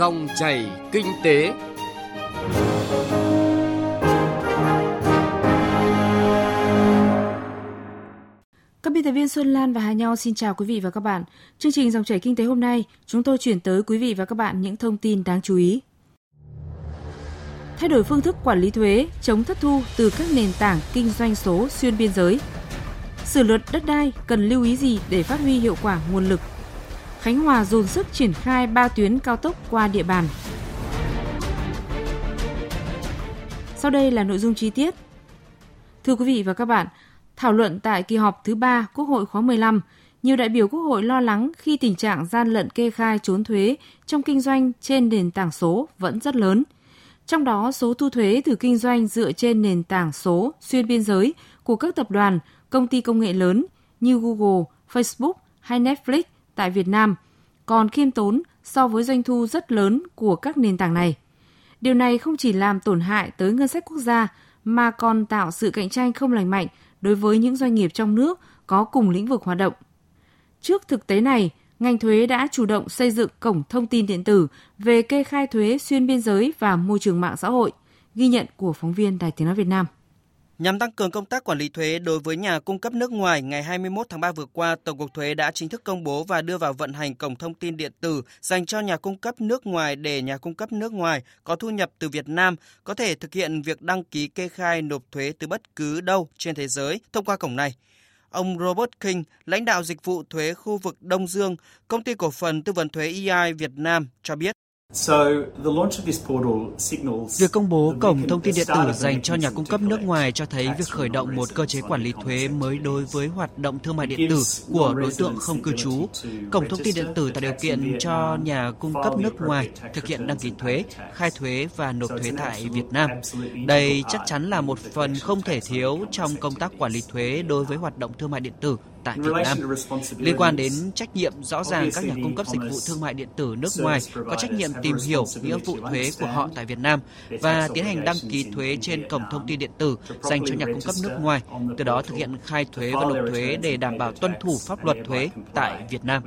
Dòng chảy kinh tế. Các biên tập viên Xuân Lan và Hà Nho xin chào quý vị và các bạn. Chương trình Dòng chảy kinh tế hôm nay, chúng tôi chuyển tới quý vị và các bạn những thông tin đáng chú ý. Thay đổi phương thức quản lý thuế, chống thất thu từ các nền tảng kinh doanh số xuyên biên giới. Sửa luật đất đai cần lưu ý gì để phát huy hiệu quả nguồn lực Khánh Hòa dồn sức triển khai 3 tuyến cao tốc qua địa bàn. Sau đây là nội dung chi tiết. Thưa quý vị và các bạn, thảo luận tại kỳ họp thứ 3 Quốc hội khóa 15, nhiều đại biểu Quốc hội lo lắng khi tình trạng gian lận kê khai trốn thuế trong kinh doanh trên nền tảng số vẫn rất lớn. Trong đó, số thu thuế từ kinh doanh dựa trên nền tảng số xuyên biên giới của các tập đoàn, công ty công nghệ lớn như Google, Facebook hay Netflix tại Việt Nam còn khiêm tốn so với doanh thu rất lớn của các nền tảng này. Điều này không chỉ làm tổn hại tới ngân sách quốc gia mà còn tạo sự cạnh tranh không lành mạnh đối với những doanh nghiệp trong nước có cùng lĩnh vực hoạt động. Trước thực tế này, ngành thuế đã chủ động xây dựng cổng thông tin điện tử về kê khai thuế xuyên biên giới và môi trường mạng xã hội, ghi nhận của phóng viên Đài Tiếng nói Việt Nam. Nhằm tăng cường công tác quản lý thuế đối với nhà cung cấp nước ngoài, ngày 21 tháng 3 vừa qua, Tổng cục Thuế đã chính thức công bố và đưa vào vận hành cổng thông tin điện tử dành cho nhà cung cấp nước ngoài để nhà cung cấp nước ngoài có thu nhập từ Việt Nam có thể thực hiện việc đăng ký kê khai nộp thuế từ bất cứ đâu trên thế giới thông qua cổng này. Ông Robert King, lãnh đạo dịch vụ thuế khu vực Đông Dương, công ty cổ phần tư vấn thuế EI Việt Nam cho biết. Việc công bố cổng thông tin điện tử dành cho nhà cung cấp nước ngoài cho thấy việc khởi động một cơ chế quản lý thuế mới đối với hoạt động thương mại điện tử của đối tượng không cư trú. Cổng thông tin điện tử tạo điều kiện cho nhà cung cấp nước ngoài thực hiện đăng ký thuế, khai thuế và nộp thuế tại Việt Nam. Đây chắc chắn là một phần không thể thiếu trong công tác quản lý thuế đối với hoạt động thương mại điện tử tại Việt Nam. Liên quan đến trách nhiệm, rõ ràng các nhà cung cấp dịch vụ thương mại điện tử nước ngoài có trách nhiệm tìm hiểu nghĩa vụ thuế của họ tại Việt Nam và tiến hành đăng ký thuế trên cổng thông tin điện tử dành cho nhà cung cấp nước ngoài, từ đó thực hiện khai thuế và nộp thuế để đảm bảo tuân thủ pháp luật thuế tại Việt Nam.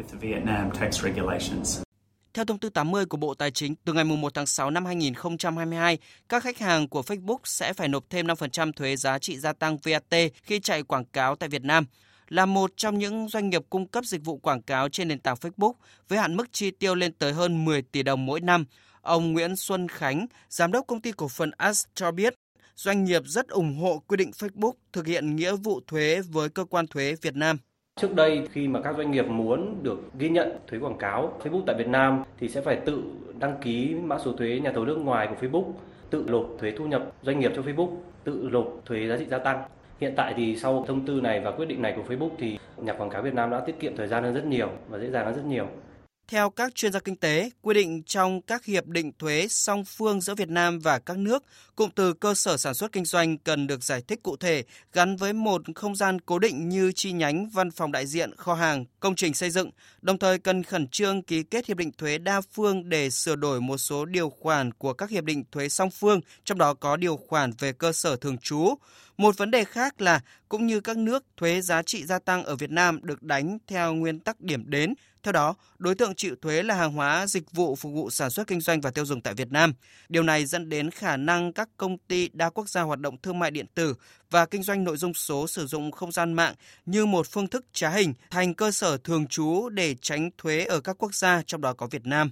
Theo thông tư 80 của Bộ Tài chính, từ ngày 1 tháng 6 năm 2022, các khách hàng của Facebook sẽ phải nộp thêm 5% thuế giá trị gia tăng VAT khi chạy quảng cáo tại Việt Nam là một trong những doanh nghiệp cung cấp dịch vụ quảng cáo trên nền tảng Facebook với hạn mức chi tiêu lên tới hơn 10 tỷ đồng mỗi năm. Ông Nguyễn Xuân Khánh, giám đốc công ty cổ phần As cho biết, doanh nghiệp rất ủng hộ quy định Facebook thực hiện nghĩa vụ thuế với cơ quan thuế Việt Nam. Trước đây khi mà các doanh nghiệp muốn được ghi nhận thuế quảng cáo Facebook tại Việt Nam thì sẽ phải tự đăng ký mã số thuế nhà thầu nước ngoài của Facebook, tự nộp thuế thu nhập doanh nghiệp cho Facebook, tự nộp thuế giá trị gia tăng. Hiện tại thì sau thông tư này và quyết định này của Facebook thì nhà quảng cáo Việt Nam đã tiết kiệm thời gian hơn rất nhiều và dễ dàng hơn rất nhiều. Theo các chuyên gia kinh tế, quy định trong các hiệp định thuế song phương giữa Việt Nam và các nước, cụm từ cơ sở sản xuất kinh doanh cần được giải thích cụ thể, gắn với một không gian cố định như chi nhánh, văn phòng đại diện, kho hàng, công trình xây dựng, đồng thời cần khẩn trương ký kết hiệp định thuế đa phương để sửa đổi một số điều khoản của các hiệp định thuế song phương, trong đó có điều khoản về cơ sở thường trú. Một vấn đề khác là cũng như các nước, thuế giá trị gia tăng ở Việt Nam được đánh theo nguyên tắc điểm đến, theo đó, đối tượng chịu thuế là hàng hóa, dịch vụ phục vụ sản xuất kinh doanh và tiêu dùng tại Việt Nam. Điều này dẫn đến khả năng các công ty đa quốc gia hoạt động thương mại điện tử và kinh doanh nội dung số sử dụng không gian mạng như một phương thức trá hình thành cơ sở thường trú để tránh thuế ở các quốc gia trong đó có Việt Nam.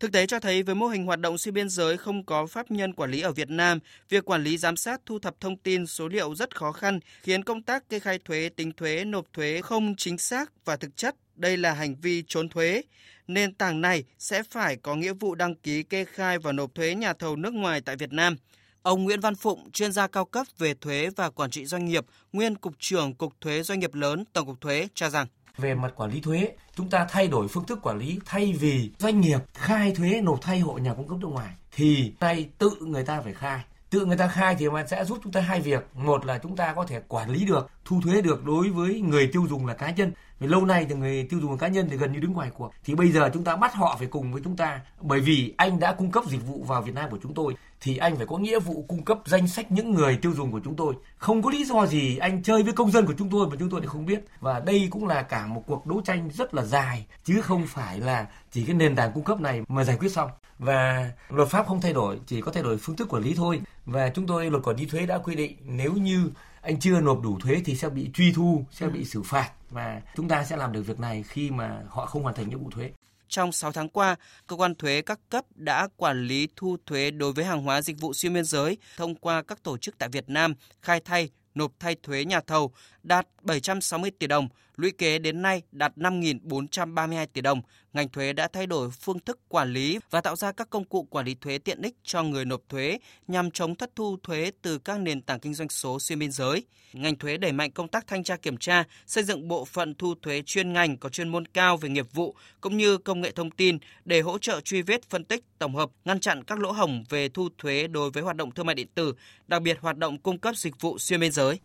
Thực tế cho thấy với mô hình hoạt động xuyên biên giới không có pháp nhân quản lý ở Việt Nam, việc quản lý giám sát thu thập thông tin số liệu rất khó khăn, khiến công tác kê khai thuế, tính thuế, nộp thuế không chính xác và thực chất đây là hành vi trốn thuế. Nền tảng này sẽ phải có nghĩa vụ đăng ký kê khai và nộp thuế nhà thầu nước ngoài tại Việt Nam. Ông Nguyễn Văn Phụng, chuyên gia cao cấp về thuế và quản trị doanh nghiệp, nguyên cục trưởng Cục Thuế Doanh nghiệp lớn, Tổng cục Thuế cho rằng về mặt quản lý thuế, chúng ta thay đổi phương thức quản lý thay vì doanh nghiệp khai thuế nộp thay hộ nhà cung cấp nước ngoài thì nay tự người ta phải khai. Tự người ta khai thì mà sẽ giúp chúng ta hai việc. Một là chúng ta có thể quản lý được thu thuế được đối với người tiêu dùng là cá nhân. Vì lâu nay thì người tiêu dùng cá nhân thì gần như đứng ngoài cuộc. Thì bây giờ chúng ta bắt họ phải cùng với chúng ta bởi vì anh đã cung cấp dịch vụ vào Việt Nam của chúng tôi thì anh phải có nghĩa vụ cung cấp danh sách những người tiêu dùng của chúng tôi. Không có lý do gì anh chơi với công dân của chúng tôi mà chúng tôi thì không biết. Và đây cũng là cả một cuộc đấu tranh rất là dài, chứ không phải là chỉ cái nền tảng cung cấp này mà giải quyết xong. Và luật pháp không thay đổi, chỉ có thay đổi phương thức quản lý thôi. Và chúng tôi, luật quản lý thuế đã quy định nếu như anh chưa nộp đủ thuế thì sẽ bị truy thu, sẽ bị xử phạt. Và chúng ta sẽ làm được việc này khi mà họ không hoàn thành nghĩa vụ thuế trong 6 tháng qua, cơ quan thuế các cấp đã quản lý thu thuế đối với hàng hóa dịch vụ xuyên biên giới thông qua các tổ chức tại Việt Nam khai thay, nộp thay thuế nhà thầu đạt 760 tỷ đồng, lũy kế đến nay đạt 5.432 tỷ đồng. Ngành thuế đã thay đổi phương thức quản lý và tạo ra các công cụ quản lý thuế tiện ích cho người nộp thuế nhằm chống thất thu thuế từ các nền tảng kinh doanh số xuyên biên giới. Ngành thuế đẩy mạnh công tác thanh tra kiểm tra, xây dựng bộ phận thu thuế chuyên ngành có chuyên môn cao về nghiệp vụ cũng như công nghệ thông tin để hỗ trợ truy vết, phân tích, tổng hợp, ngăn chặn các lỗ hổng về thu thuế đối với hoạt động thương mại điện tử, đặc biệt hoạt động cung cấp dịch vụ xuyên biên giới.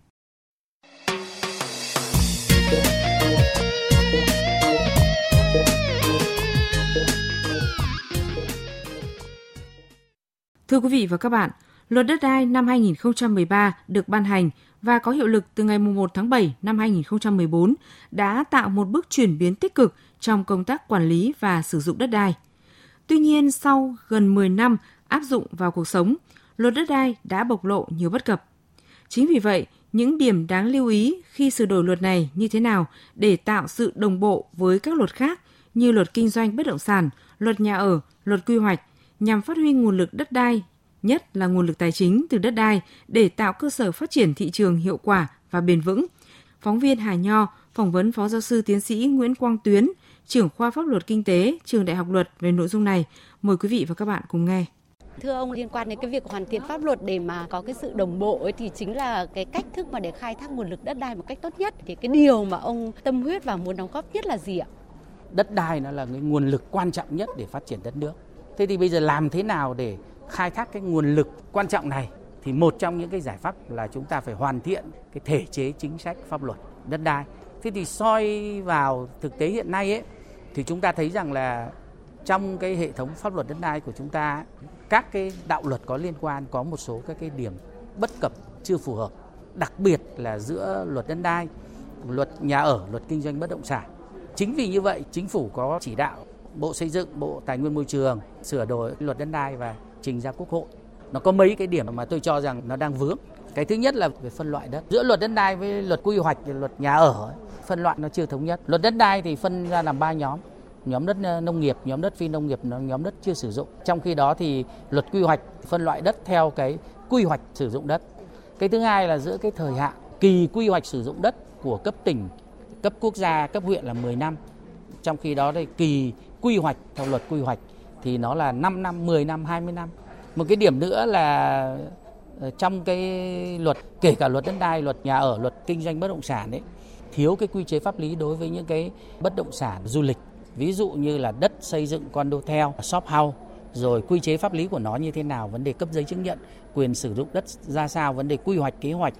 Thưa quý vị và các bạn, Luật đất đai năm 2013 được ban hành và có hiệu lực từ ngày 1 tháng 7 năm 2014 đã tạo một bước chuyển biến tích cực trong công tác quản lý và sử dụng đất đai. Tuy nhiên, sau gần 10 năm áp dụng vào cuộc sống, luật đất đai đã bộc lộ nhiều bất cập. Chính vì vậy, những điểm đáng lưu ý khi sửa đổi luật này như thế nào để tạo sự đồng bộ với các luật khác như luật kinh doanh bất động sản, luật nhà ở, luật quy hoạch nhằm phát huy nguồn lực đất đai, nhất là nguồn lực tài chính từ đất đai để tạo cơ sở phát triển thị trường hiệu quả và bền vững. Phóng viên Hà Nho phỏng vấn Phó Giáo sư Tiến sĩ Nguyễn Quang Tuyến, trưởng khoa pháp luật kinh tế, trường Đại học Luật về nội dung này. Mời quý vị và các bạn cùng nghe. Thưa ông liên quan đến cái việc hoàn thiện pháp luật để mà có cái sự đồng bộ ấy thì chính là cái cách thức mà để khai thác nguồn lực đất đai một cách tốt nhất. Thì cái điều mà ông tâm huyết và muốn đóng góp nhất là gì ạ? Đất đai nó là cái nguồn lực quan trọng nhất để phát triển đất nước. Thế thì bây giờ làm thế nào để khai thác cái nguồn lực quan trọng này? Thì một trong những cái giải pháp là chúng ta phải hoàn thiện cái thể chế chính sách pháp luật đất đai. Thế thì soi vào thực tế hiện nay ấy, thì chúng ta thấy rằng là trong cái hệ thống pháp luật đất đai của chúng ta, các cái đạo luật có liên quan, có một số các cái điểm bất cập chưa phù hợp, đặc biệt là giữa luật đất đai, luật nhà ở, luật kinh doanh bất động sản chính vì như vậy, chính phủ có chỉ đạo bộ xây dựng bộ tài nguyên môi trường sửa đổi luật đất đai và trình ra quốc hội nó có mấy cái điểm mà tôi cho rằng nó đang vướng cái thứ nhất là về phân loại đất giữa luật đất đai với luật quy hoạch luật nhà ở phân loại nó chưa thống nhất luật đất đai thì phân ra làm ba nhóm nhóm đất ờ, nông nghiệp, nhóm đất phi nông nghiệp, nhóm đất chưa sử dụng. Trong khi đó thì luật quy hoạch phân loại đất theo cái quy hoạch sử dụng đất. Cái thứ hai là giữa cái thời hạn kỳ quy hoạch sử dụng đất của cấp tỉnh, cấp quốc gia, cấp huyện là 10 năm. Trong khi đó thì kỳ quy hoạch theo luật quy hoạch thì nó là 5 năm, 10 năm, 20 năm. Một cái điểm nữa là ờ, trong cái luật kể cả luật đất đai, luật nhà ở, luật kinh doanh bất động sản ấy thiếu cái quy chế pháp lý đối với những cái bất động sản du lịch ví dụ như là đất xây dựng condotel, shop house, rồi quy chế pháp lý của nó như thế nào, vấn đề cấp giấy chứng nhận, quyền sử dụng đất ra sao, vấn đề quy hoạch kế hoạch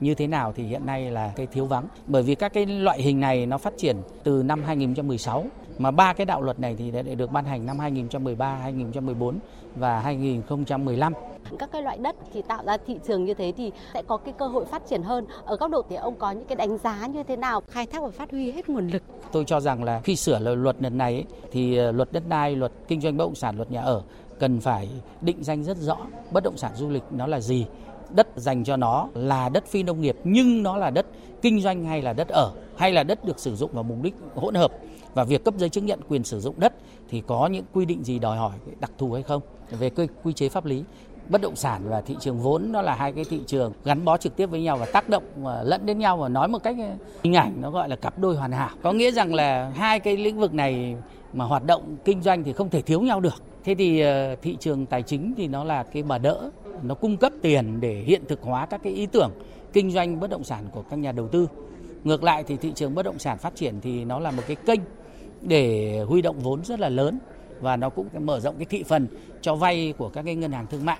như thế nào thì hiện nay là cái thiếu vắng. Bởi vì các cái loại hình này nó phát triển từ năm 2016 mà ba cái đạo luật này thì đã được ban hành năm 2013, 2014 và 2015 các cái loại đất thì tạo ra thị trường như thế thì sẽ có cái cơ hội phát triển hơn. Ở góc độ thì ông có những cái đánh giá như thế nào khai thác và phát huy hết nguồn lực? Tôi cho rằng là khi sửa luật lần này ấy, thì ờ, luật đất đai, luật kinh doanh bất động sản, luật nhà ở cần phải định danh rất rõ bất động sản du lịch nó là gì đất dành cho nó là đất phi nông nghiệp, nhưng nó là đất kinh doanh hay là đất ở, hay là đất được sử dụng vào mục đích hỗn hợp. Và việc cấp giấy chứng nhận quyền sử dụng đất thì có những quy định gì đòi hỏi đặc thù hay không? Về quy chế pháp lý, bất động sản và thị trường vốn nó là hai cái thị trường gắn bó trực tiếp với nhau và tác động ờ, lẫn đến nhau và nói một cách ờ, hình ảnh nó gọi là cặp đôi hoàn hảo. Có nghĩa rằng là hai cái lĩnh vực này mà hoạt động kinh doanh thì không thể thiếu nhau được. Thế thì ờ, thị trường tài chính thì nó là cái bà đỡ nó cung cấp tiền để hiện thực hóa các cái ý tưởng kinh doanh bất động sản của các nhà đầu tư. Ngược lại thì thị trường bất động sản phát triển thì nó là một cái kênh để huy động vốn rất là lớn và nó cũng mở rộng cái thị phần cho vay của các cái ngân hàng thương mại.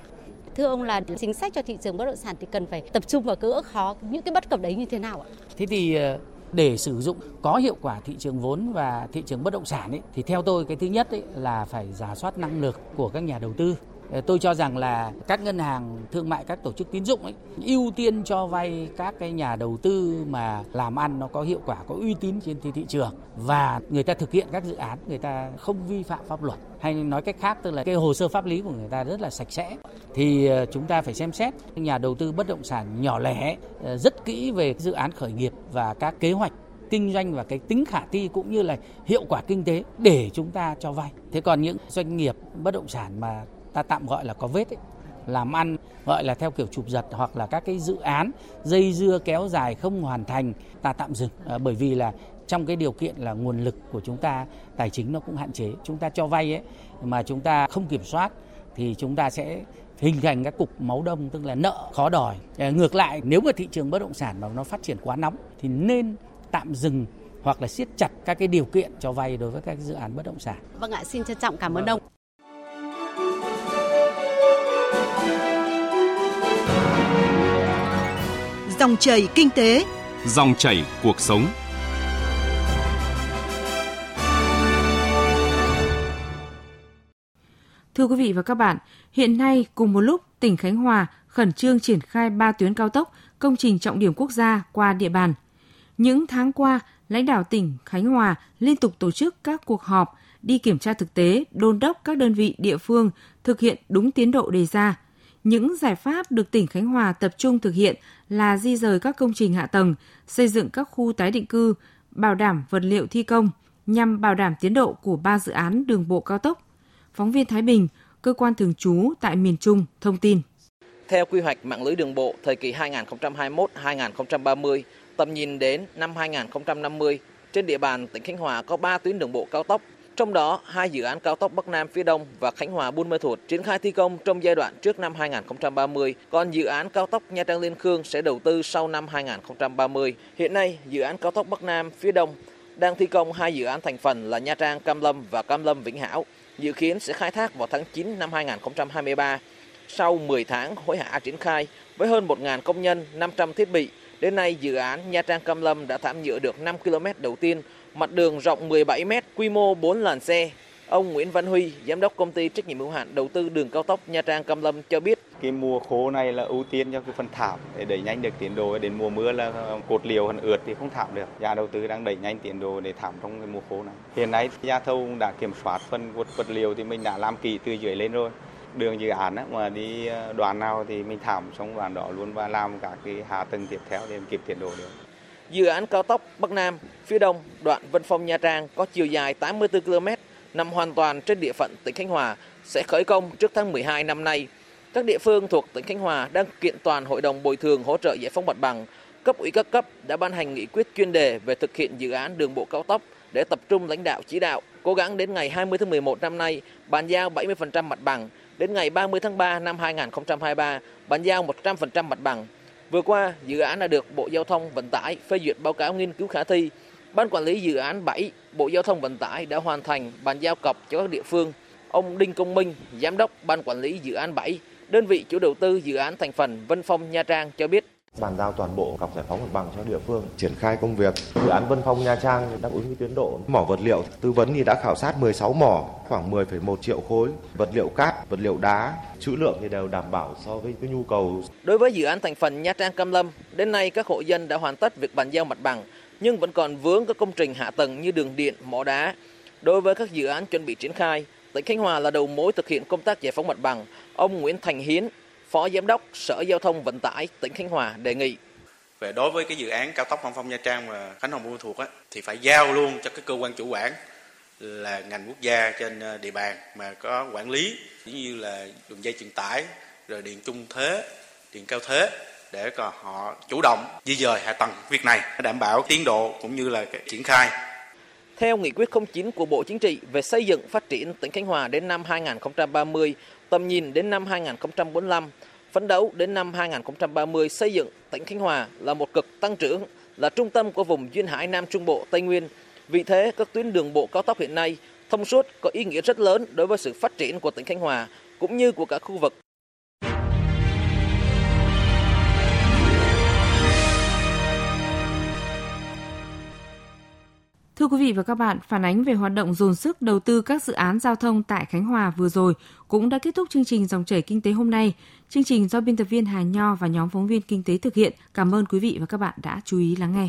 Thưa ông là chính sách cho thị trường bất động sản thì cần phải tập trung vào gỡ khó những cái bất cập đấy như thế nào ạ? Thế thì ờ, để sử dụng có hiệu quả thị trường vốn và thị trường bất động sản ấy, thì theo tôi cái thứ nhất ấy là phải giả soát năng lực của các nhà đầu tư Ờ, tôi cho rằng là các ngân hàng thương mại, các tổ chức tín dụng ấy, ưu tiên cho vay các cái nhà đầu tư mà làm ăn nó có hiệu quả, có uy tín trên thị trường và người ta thực hiện các dự án người ta không vi phạm pháp luật hay nói cách khác, tức là cái hồ sơ pháp lý của người ta rất là sạch sẽ thì ờ, chúng ta phải xem xét nhà đầu tư bất động sản nhỏ lẻ ờ, rất kỹ về dự án khởi nghiệp và các kế hoạch kinh doanh và cái tính khả thi cũng như là hiệu quả kinh tế để chúng ta cho vay. Thế còn những doanh nghiệp bất động sản mà ta tạm gọi là có vết ấy, làm ăn gọi là theo kiểu chụp giật hoặc là các cái dự án dây dưa kéo dài không hoàn thành ta tạm dừng à, bởi vì là trong cái điều kiện là nguồn lực của chúng ta tài chính nó cũng hạn chế chúng ta cho vay ấy mà chúng ta không kiểm soát thì chúng ta sẽ hình thành các cục máu đông tức là nợ khó đòi à, ngược lại nếu mà thị trường bất động sản mà nó phát triển quá nóng thì nên tạm dừng hoặc là siết chặt các cái điều kiện cho vay đối với các dự án bất động sản. Vâng ạ, xin trân trọng cảm ơn ông. Dòng chảy kinh tế, dòng chảy cuộc sống. Thưa quý vị và các bạn, hiện nay cùng một lúc tỉnh Khánh Hòa khẩn trương triển khai 3 tuyến cao tốc, công trình trọng điểm quốc gia qua địa bàn. Những tháng qua, lãnh đạo tỉnh Khánh Hòa liên tục tổ chức các cuộc họp đi kiểm tra thực tế, đôn đốc các đơn vị địa phương thực hiện đúng tiến độ đề ra. Những giải pháp được tỉnh Khánh Hòa tập trung thực hiện là di rời các công trình hạ tầng, xây dựng các khu tái định cư, bảo đảm vật liệu thi công nhằm bảo đảm tiến độ của ba dự án đường bộ cao tốc. Phóng viên Thái Bình, cơ quan thường trú tại miền Trung thông tin. Theo quy hoạch mạng lưới đường bộ thời kỳ 2021-2030, tầm nhìn đến năm 2050, trên địa bàn tỉnh Khánh Hòa có 3 tuyến đường bộ cao tốc, trong đó hai dự án cao tốc Bắc Nam phía Đông và Khánh Hòa Buôn Mê Thuột triển khai thi công trong giai đoạn trước năm 2030, còn dự án cao tốc Nha Trang Liên Khương sẽ đầu tư sau năm 2030. Hiện nay, dự án cao tốc Bắc Nam phía Đông đang thi công hai dự án thành phần là Nha Trang Cam Lâm và Cam Lâm Vĩnh Hảo, dự kiến sẽ khai thác vào tháng 9 năm 2023. Sau 10 tháng hối hả triển khai với hơn 1.000 công nhân, 500 thiết bị, Đến nay, dự án Nha Trang Cam Lâm đã thảm nhựa được 5 km đầu tiên, mặt đường rộng 17 m, quy mô 4 làn xe. Ông Nguyễn Văn Huy, giám đốc công ty trách nhiệm hữu hạn đầu tư đường cao tốc Nha Trang Cam Lâm cho biết. Cái mùa khô này là ưu tiên cho cái phần thảm để đẩy nhanh được tiến độ. Đến mùa mưa là cột liều hẳn ướt thì không thảm được. Nhà đầu tư đang đẩy nhanh tiến độ để thảm trong cái mùa khô này. Hiện nay nhà thầu đã kiểm soát phần vật vật liệu thì mình đã làm kỹ từ dưới lên rồi. Đường dự án á, mà đi đoàn đoạn nào thì mình thảm xong đoạn đó luôn và làm cả cái hạ tầng tiếp theo để kịp tiến độ được. Dự án cao tốc Bắc Nam phía đông đoạn Vân Phong Nha Trang có chiều dài 84 km nằm hoàn toàn trên địa phận tỉnh Khánh Hòa sẽ khởi công trước tháng 12 năm nay. Các địa phương thuộc tỉnh Khánh Hòa đang kiện toàn hội đồng bồi thường hỗ trợ giải phóng mặt bằng. Cấp ủy các cấp đã ban hành nghị quyết chuyên đề về thực hiện dự án đường bộ cao tốc để tập trung lãnh đạo chỉ đạo, cố gắng đến ngày 20 tháng 11 năm nay bàn giao 70% mặt bằng Đến ngày 30 tháng 3 năm 2023, bàn giao 100% mặt bằng. Vừa qua, dự án đã được Bộ Giao thông Vận tải phê duyệt báo cáo nghiên cứu khả thi. Ban quản lý dự án 7, Bộ Giao thông Vận tải đã hoàn thành bàn giao cọc cho các địa phương. Ông Đinh Công Minh, Giám đốc Ban quản lý dự án 7, đơn vị chủ đầu tư dự án thành phần Vân Phong Nha Trang cho biết bàn giao toàn bộ cọc giải phóng mặt bằng cho địa phương. Triển khai công việc. Dự án Vân Phong Nha Trang đáp ứng với tiến độ. Mỏ vật liệu tư vấn thì đã khảo sát 16 mỏ khoảng 10,1 triệu khối. Vật liệu cát vật liệu đá trữ lượng thì đều đảm bảo so với cái nhu cầu. Đối với dự án thành phần Nha Trang Cam Lâm đến nay các hộ dân đã hoàn tất việc bàn giao mặt bằng nhưng vẫn còn vướng các công trình hạ tầng như đường điện mỏ đá. Đối với các dự án chuẩn bị triển khai tỉnh Khánh Hòa là đầu mối thực hiện công tác giải phóng mặt bằng. Ông Nguyễn Thành Hiến Phó Giám đốc Sở Giao thông Vận tải tỉnh Khánh Hòa đề nghị. Về đối với cái dự án cao tốc Phong Phong Nha Trang và Khánh Hòa Buôn thuộc á, thì phải giao luôn cho cái cơ quan chủ quản là ngành quốc gia trên ờ, địa bàn mà có quản lý như là đường dây truyền tải rồi điện trung thế điện cao thế để họ chủ động di dời hạ tầng việc này đảm bảo tiến độ cũng như là triển khai theo nghị quyết 09 của Bộ Chính trị về xây dựng phát triển tỉnh Khánh Hòa đến năm 2030, tầm nhìn đến năm 2045, phấn đấu đến năm 2030 xây dựng tỉnh Khánh Hòa là một cực tăng trưởng, là trung tâm của vùng duyên hải Nam Trung Bộ, Tây Nguyên. Vì thế, các tuyến đường bộ cao tốc hiện nay thông suốt có ý nghĩa rất lớn đối với sự phát triển của tỉnh Khánh Hòa cũng như của cả khu vực. Thưa quý vị và các bạn, phản ánh về hoạt động dồn sức đầu tư các dự án giao thông tại Khánh Hòa vừa rồi cũng đã kết thúc chương trình dòng chảy kinh tế hôm nay. Chương trình do biên tập viên Hà Nho và nhóm phóng viên kinh tế thực hiện. Cảm ơn quý vị và các bạn đã chú ý lắng nghe.